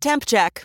Temp check.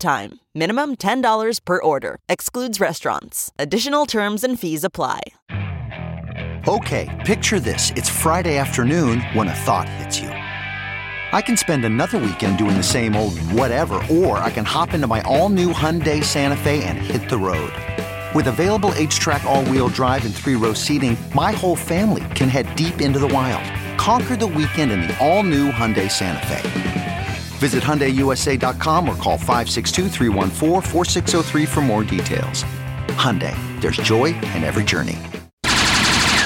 time. Minimum $10 per order. Excludes restaurants. Additional terms and fees apply. Okay, picture this. It's Friday afternoon when a thought hits you. I can spend another weekend doing the same old whatever, or I can hop into my all new Hyundai Santa Fe and hit the road. With available H track, all wheel drive, and three row seating, my whole family can head deep into the wild. Conquer the weekend in the all new Hyundai Santa Fe. Visit HyundaiUSA.com or call 562 for more details. Hyundai, there's joy in every journey.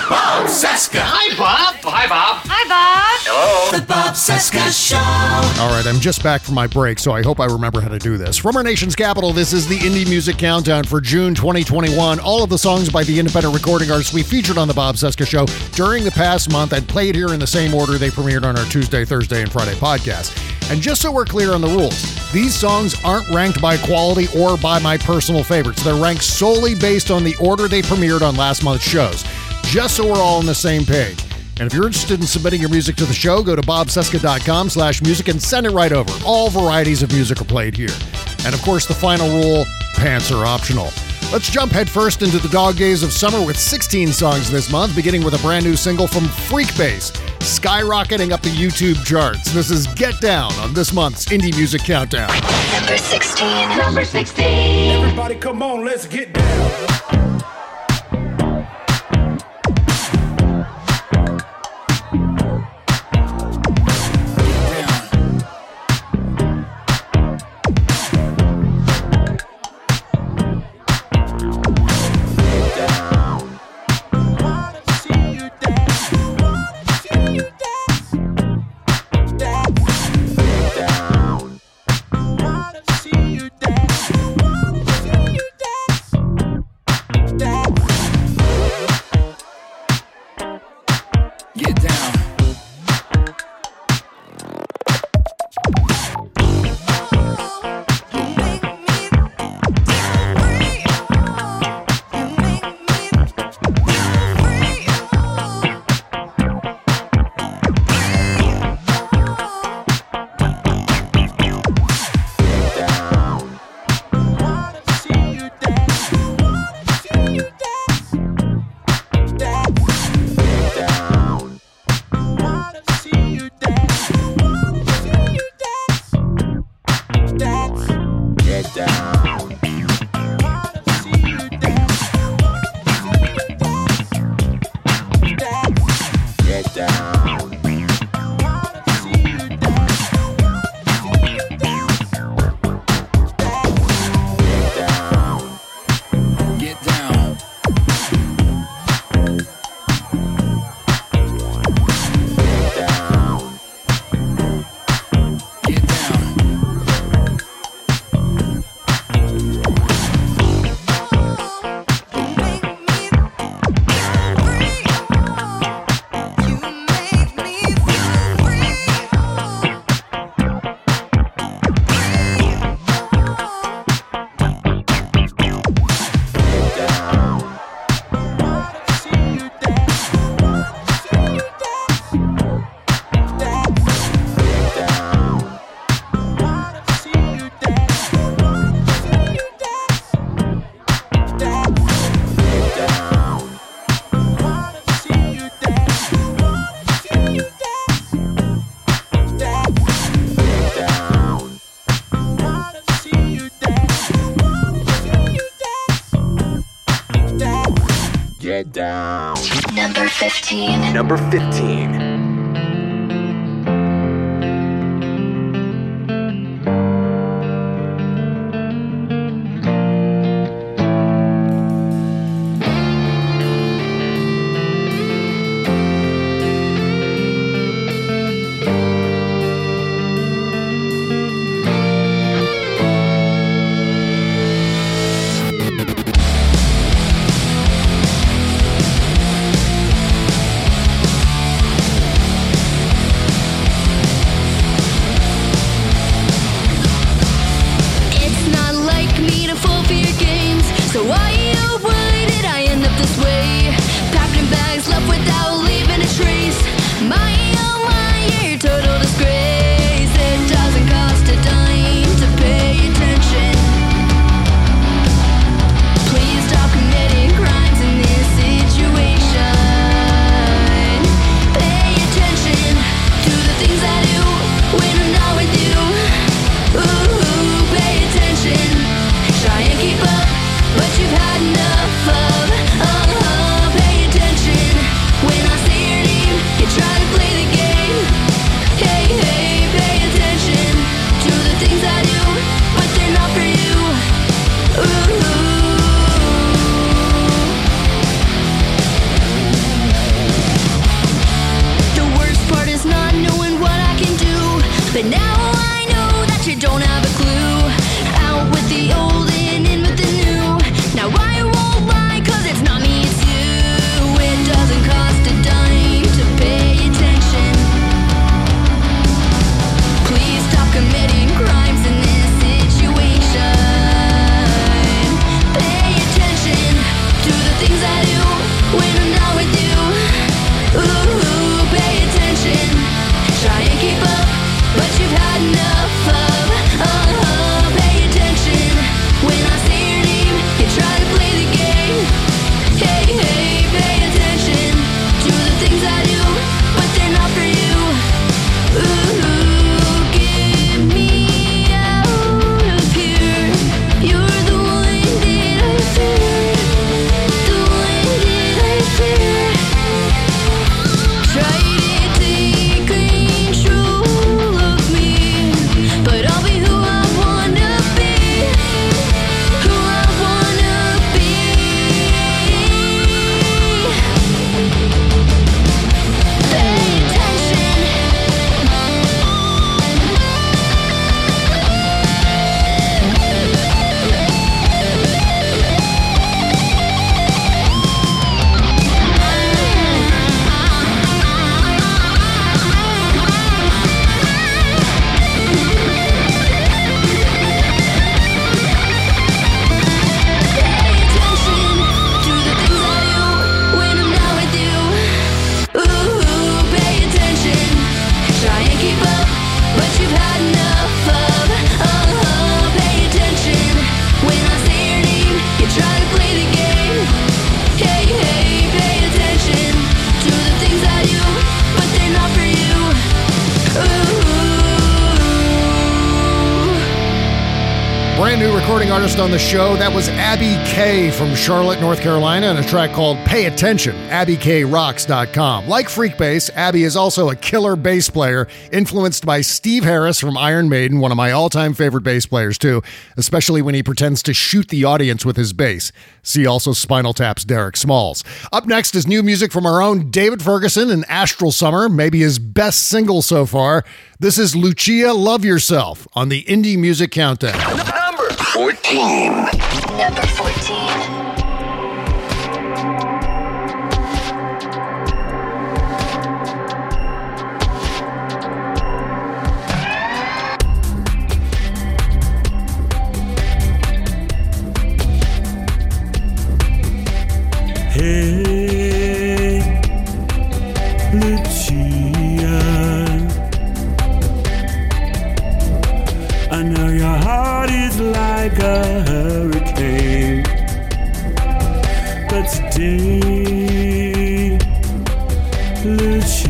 Bob Cesca. Hi, Bob. Hi, Bob. Hi, Bob. Hello. The Bob Cesca Show. All right, I'm just back from my break, so I hope I remember how to do this. From our nation's capital, this is the Indie Music Countdown for June 2021. All of the songs by the independent recording artists we featured on the Bob Cesca Show during the past month and played here in the same order they premiered on our Tuesday, Thursday, and Friday podcast. And just so we're clear on the rules, these songs aren't ranked by quality or by my personal favorites. They're ranked solely based on the order they premiered on last month's shows just so we're all on the same page. And if you're interested in submitting your music to the show, go to bobcesca.com slash music and send it right over. All varieties of music are played here. And of course, the final rule, pants are optional. Let's jump headfirst into the dog days of summer with 16 songs this month, beginning with a brand new single from Freekbass, skyrocketing up the YouTube charts. This is Get Down on this month's Indie Music Countdown. Number 16. Number 16. Everybody come on, let's get down. Down. Number 15. Number 15. The show. That was Abby K from Charlotte, North Carolina, and a track called Pay Attention, AbbyKRocks.com. Like Freekbass, Abby is also a killer bass player, influenced by Steve Harris from Iron Maiden, one of my all time favorite bass players, too, especially when he pretends to shoot the audience with his bass. See also Spinal Tap's Derek Smalls. Up next is new music from our own David Ferguson and Astral Summer, maybe his best single so far. This is Lucia Love Yourself on the Indie Music Countdown. Number 14. Number 14. Hey, like a hurricane. But today, Lucia,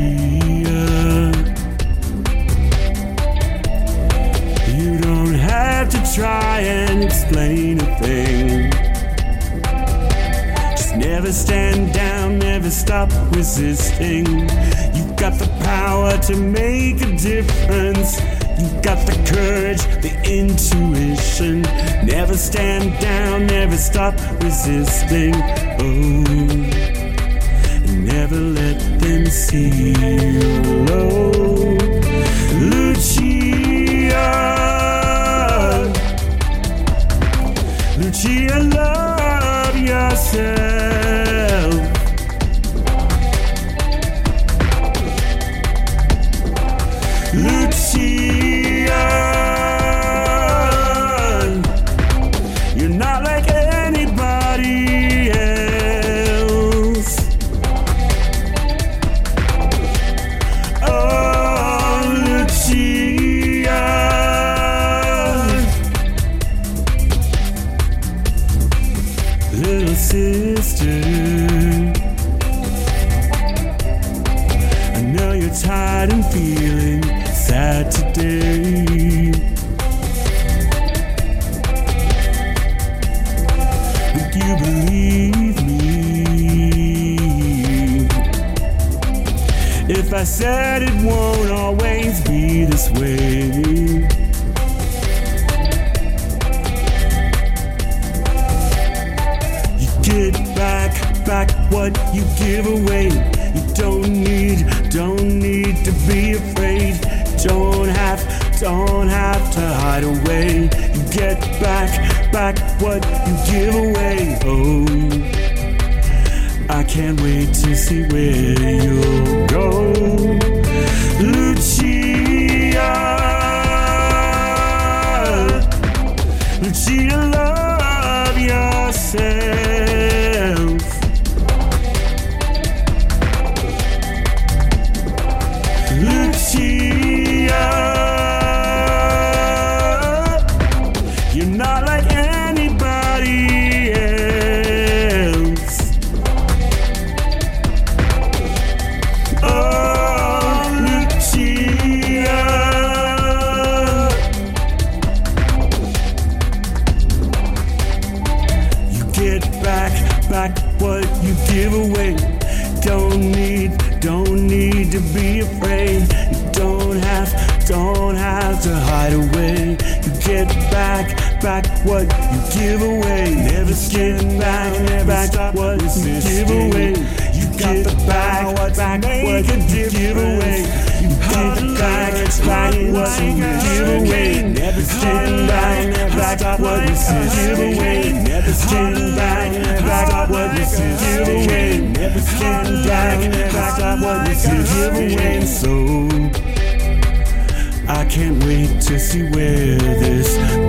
you don't have to try and explain a thing. Just never stand down, never stop resisting. You've got the power to make a difference. You've got the courage, the intuition. Never stand down, never stop resisting. Oh, never let them see you low. Lucia. Lucia, love tired and feeling sad today. Would you believe me if I said it won't always be this way? You get back, back what you give away. You don't need, don't need to be afraid. Don't have, don't have to hide away. You get back, back what you give away. Oh, I can't wait to see where you'll go. Lucia. Lucia, love yourself. What you give away. Never get back, never back what you give away. You got the back, back what you give away. You get the back, back what you give away. Never stand back, back what you give away. Never stand back, back what you give away. Never stand back, back what you give away. So I can't wait to see where this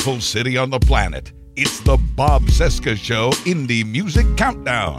powerful city on the planet. It's the Bob Cesca Show Indie Music Countdown.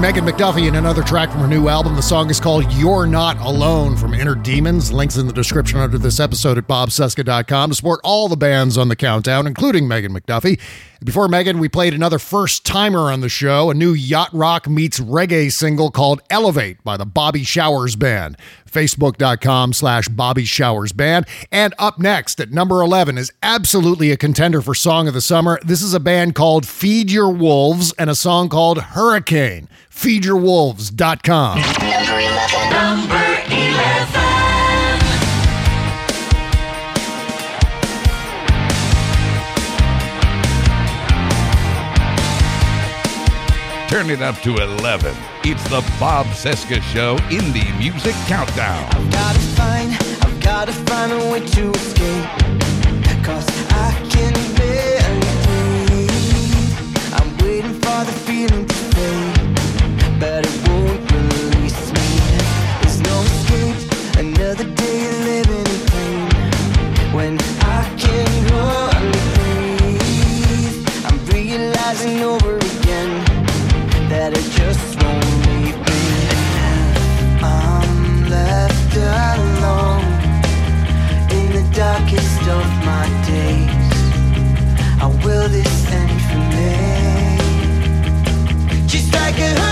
Megan McDuffie in another track from her new album. The song is called You're Not Alone from Inner Demons. Links in the description under this episode at bobcesca.com to support all the bands on the countdown, including Megan McDuffie. Before Megan, we played another first timer on the show, a new yacht rock meets reggae single called Elevate by the Bobby Showers Band facebook.com slash Bobby Showers Band. And up next at number 11 is absolutely a contender for Song of the Summer. This is a band called Feed Your Wolves and a song called Hurricane. Feedyourwolves.com. Number 11. Number Turn it up to 11. It's the Bob Cesca Show Indie Music Countdown. I've got to find, I've got to find a way to escape. Cause I can barely breathe. I'm waiting for the feeling How will this end for me? She's like a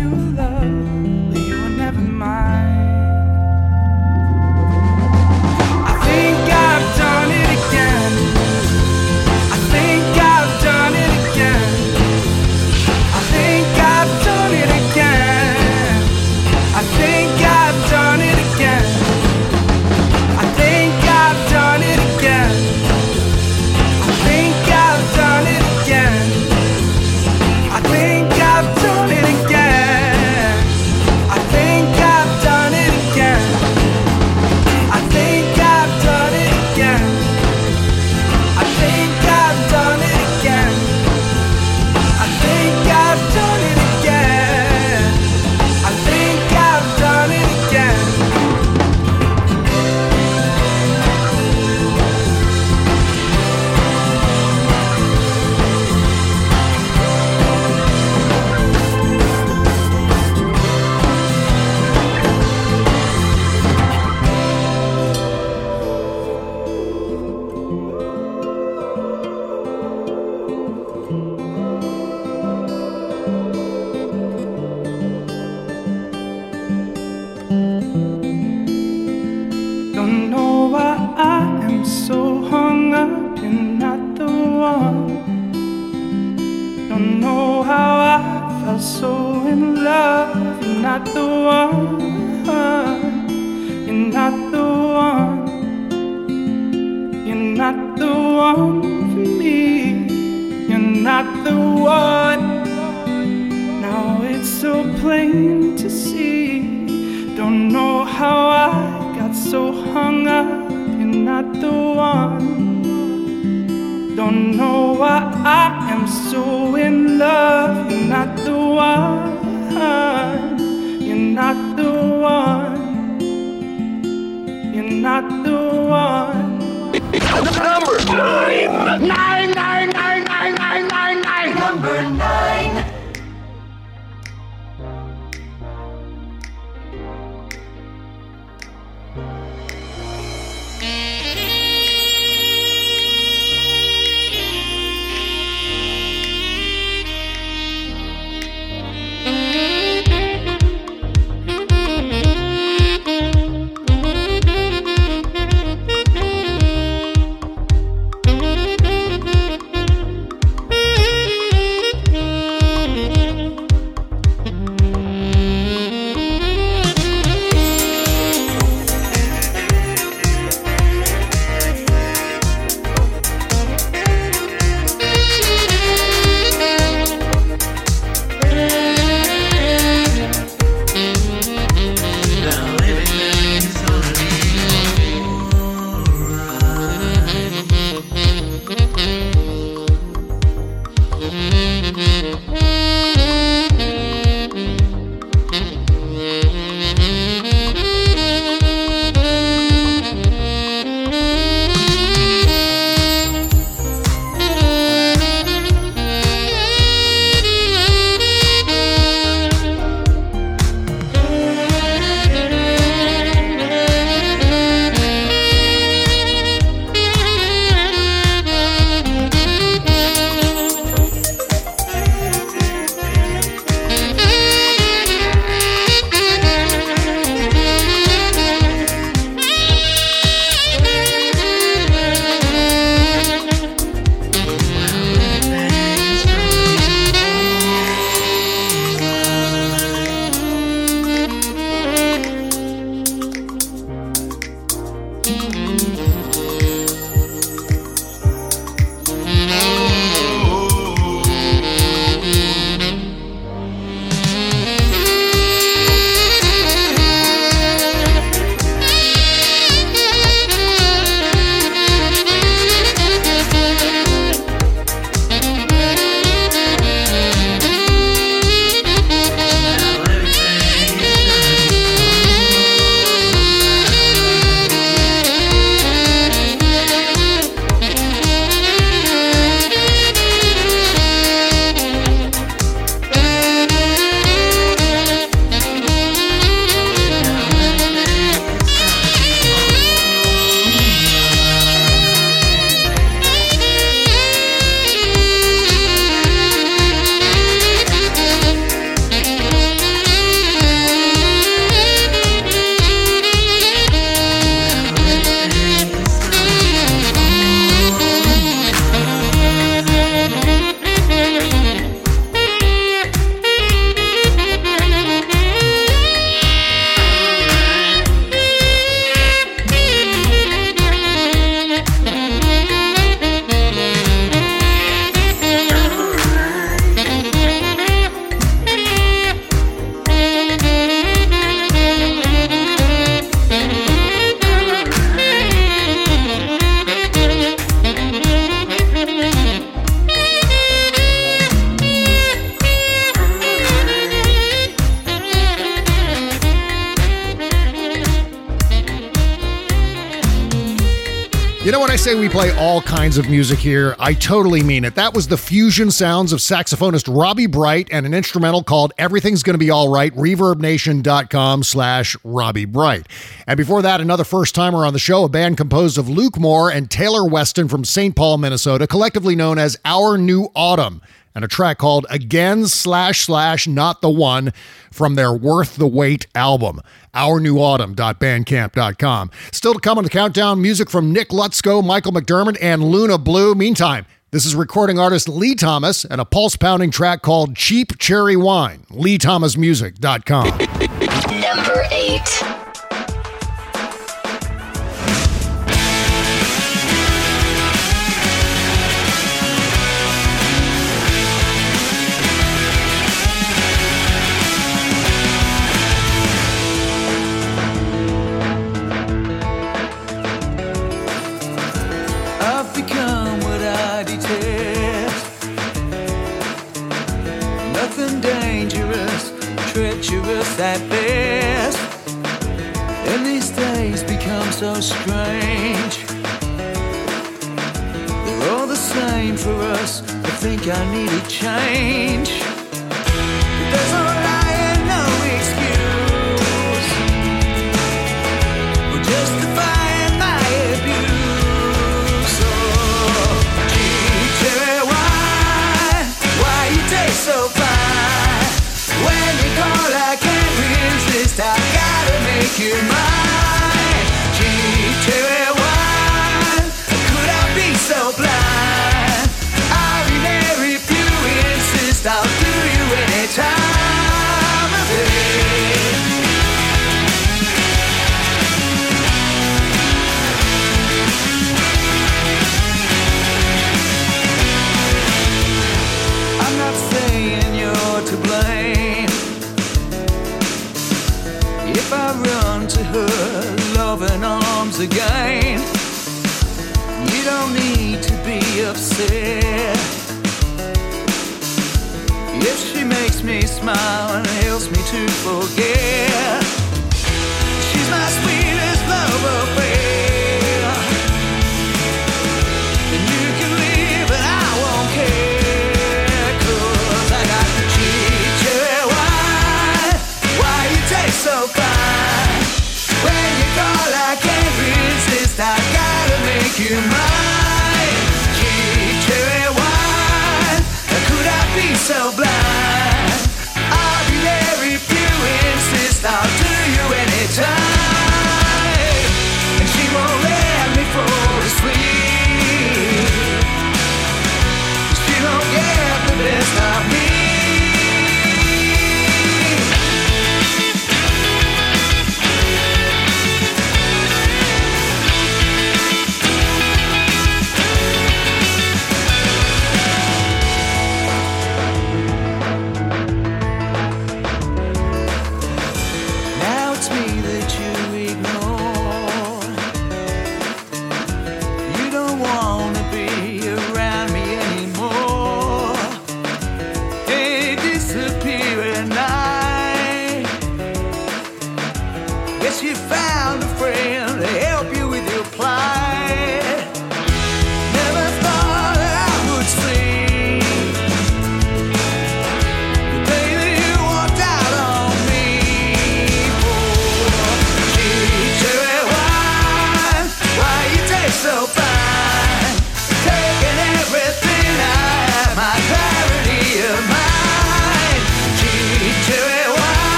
you, love, Number nine. Nine, kinds of music here, I totally mean it. That was the fusion sounds of saxophonist Robbie Bright and an instrumental called Everything's Gonna Be Alright, reverbnation.com slash Robbie Bright. And before that, another first timer on the show, a band composed of Luke Moore and Taylor Weston from St. Paul, Minnesota, collectively known as Our New Autumn and a track called Again Slash Slash Not the One from their Worth the Wait album, ournewautumn.bandcamp.com. Still to come on the countdown, music from Nick Lutsko, Michael McDermott, and Luna Blue. Meantime, this is recording artist Lee Thomas and a pulse pounding track called Cheap Cherry Wine, leethomasmusic.com. Number eight. At best. And these days become so strange. They're all the same for us. I think I need a change. You mine. Again, you don't need to be upset. If she makes me smile and helps me to forget,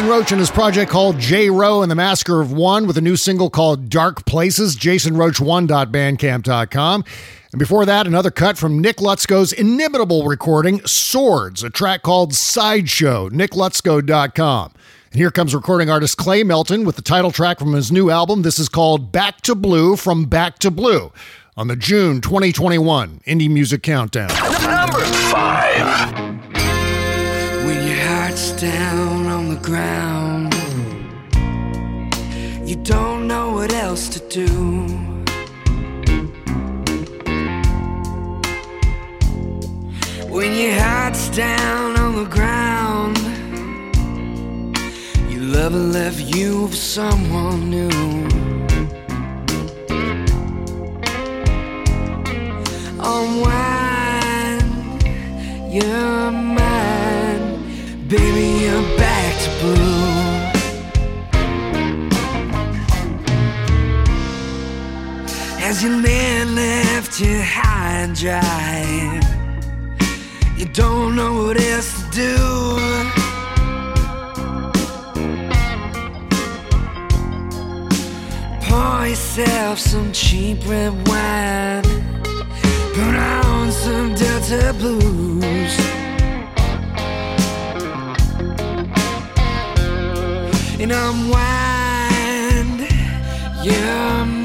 Jason Roach and his project called J Row and the Massacre of One with a new single called Dark Places, jasonroach1.bandcamp.com. And before that, another cut from Nick Lutsko's inimitable recording, Swords, a track called Sideshow, nicklutsko.com. And here comes recording artist Clay Melton with the title track from his new album. This is called Back to Blue from Back to Blue on the June 2021 Indie Music Countdown. Number five. When your heart's down on the ground, you don't know what else to do. When your heart's down on the ground, your lover left you for someone new. Unwind your mind, baby, As your man left you high and dry, you don't know what else to do. Pour yourself some cheap red wine. Put on some Delta blues. And unwind your mind.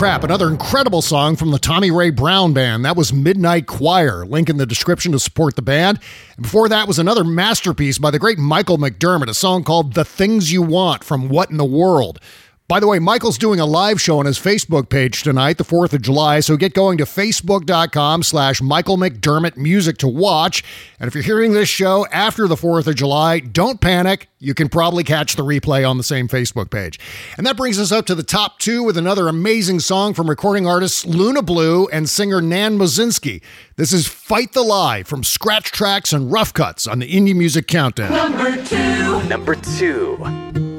Crap, another incredible song from the Tommy Ray Brown Band. That was Midnight Choir. Link in the description to support the band. And before that was another masterpiece by the great Michael McDermott, a song called The Things You Want from What in the World. By the way, Michael's doing a live show on his Facebook page tonight, the 4th of July, so get going to facebook.com slash Michael McDermott Music to watch. And if you're hearing this show after the 4th of July, don't panic. You can probably catch the replay on the same Facebook page. And that brings us up to the top two with another amazing song from recording artists Luna Blue and singer Nan Mozinski. This is Fight the Lie from Scratch Tracks and Rough Cuts on the Indie Music Countdown. Number two. Number two.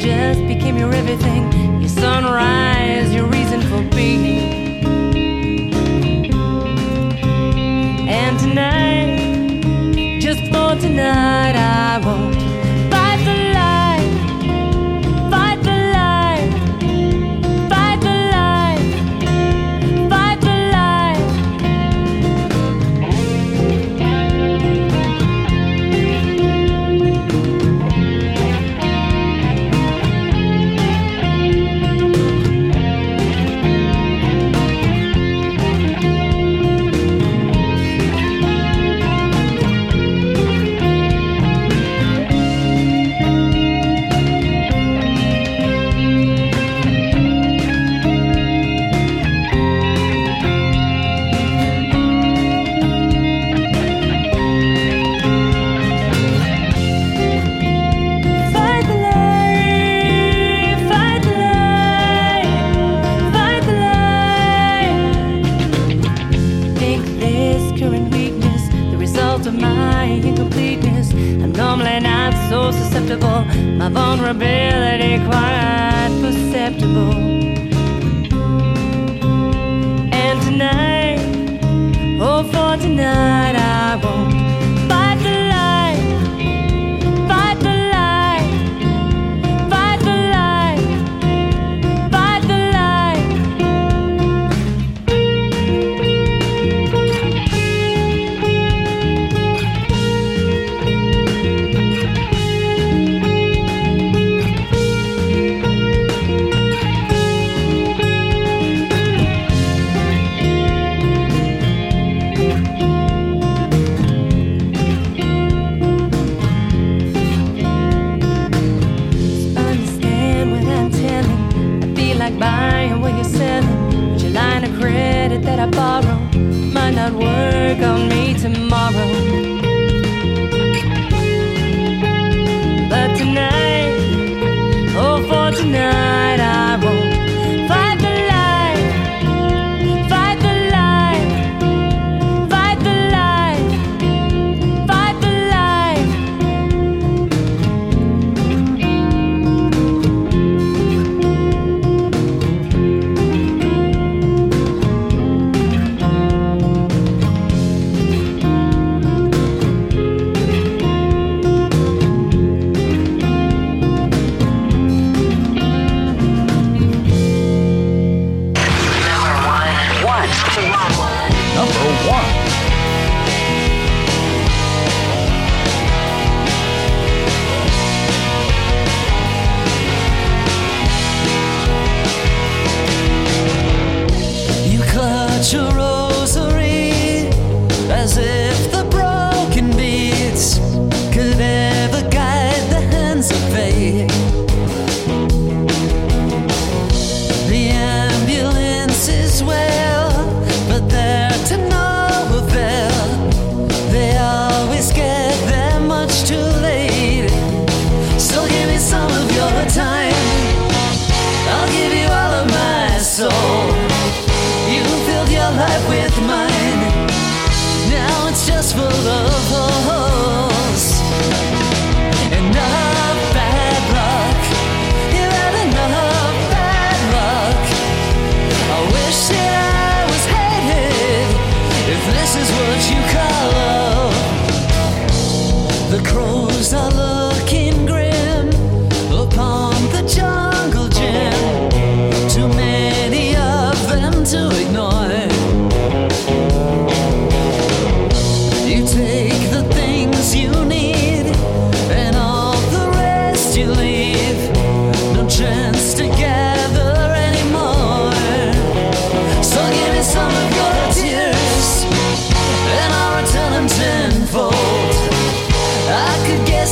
Just became your everything, your sunrise, just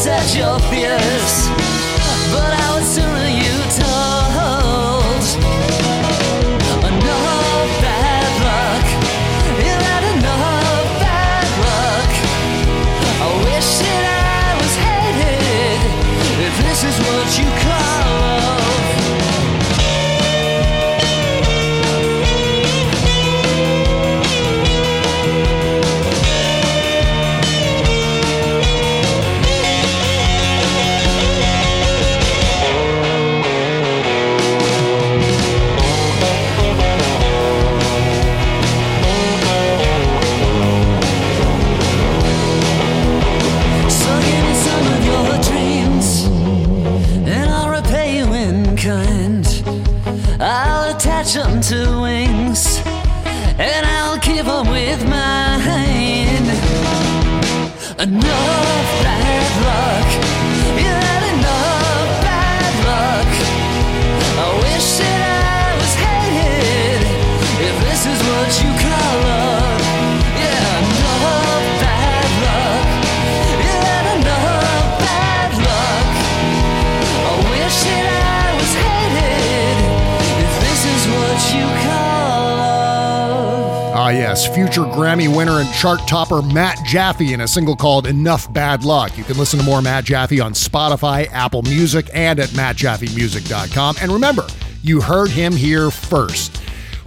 at your fears, but I would sooner you told. Yes, future Grammy winner and chart topper Matt Jaffe in a single called Enough Bad Luck. You can listen to more Matt Jaffe on Spotify, Apple Music, and at mattjaffemusic.com. And remember, you heard him here first.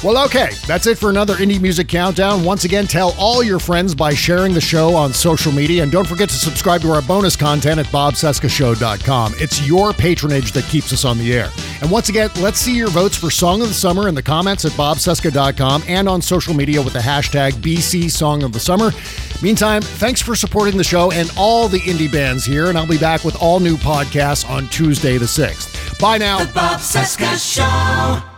Well, okay, that's it for another Indie Music Countdown. Once again, tell all your friends by sharing the show on social media. And don't forget to subscribe to our bonus content at bobcescashow.com. It's your patronage that keeps us on the air. And once again, let's see your votes for Song of the Summer in the comments at bobcesca.com and on social media with the hashtag BC Song of the Summer. Meantime, thanks for supporting the show and all the indie bands here. And I'll be back with all new podcasts on Tuesday the 6th. Bye now. The Bob Cesca Show.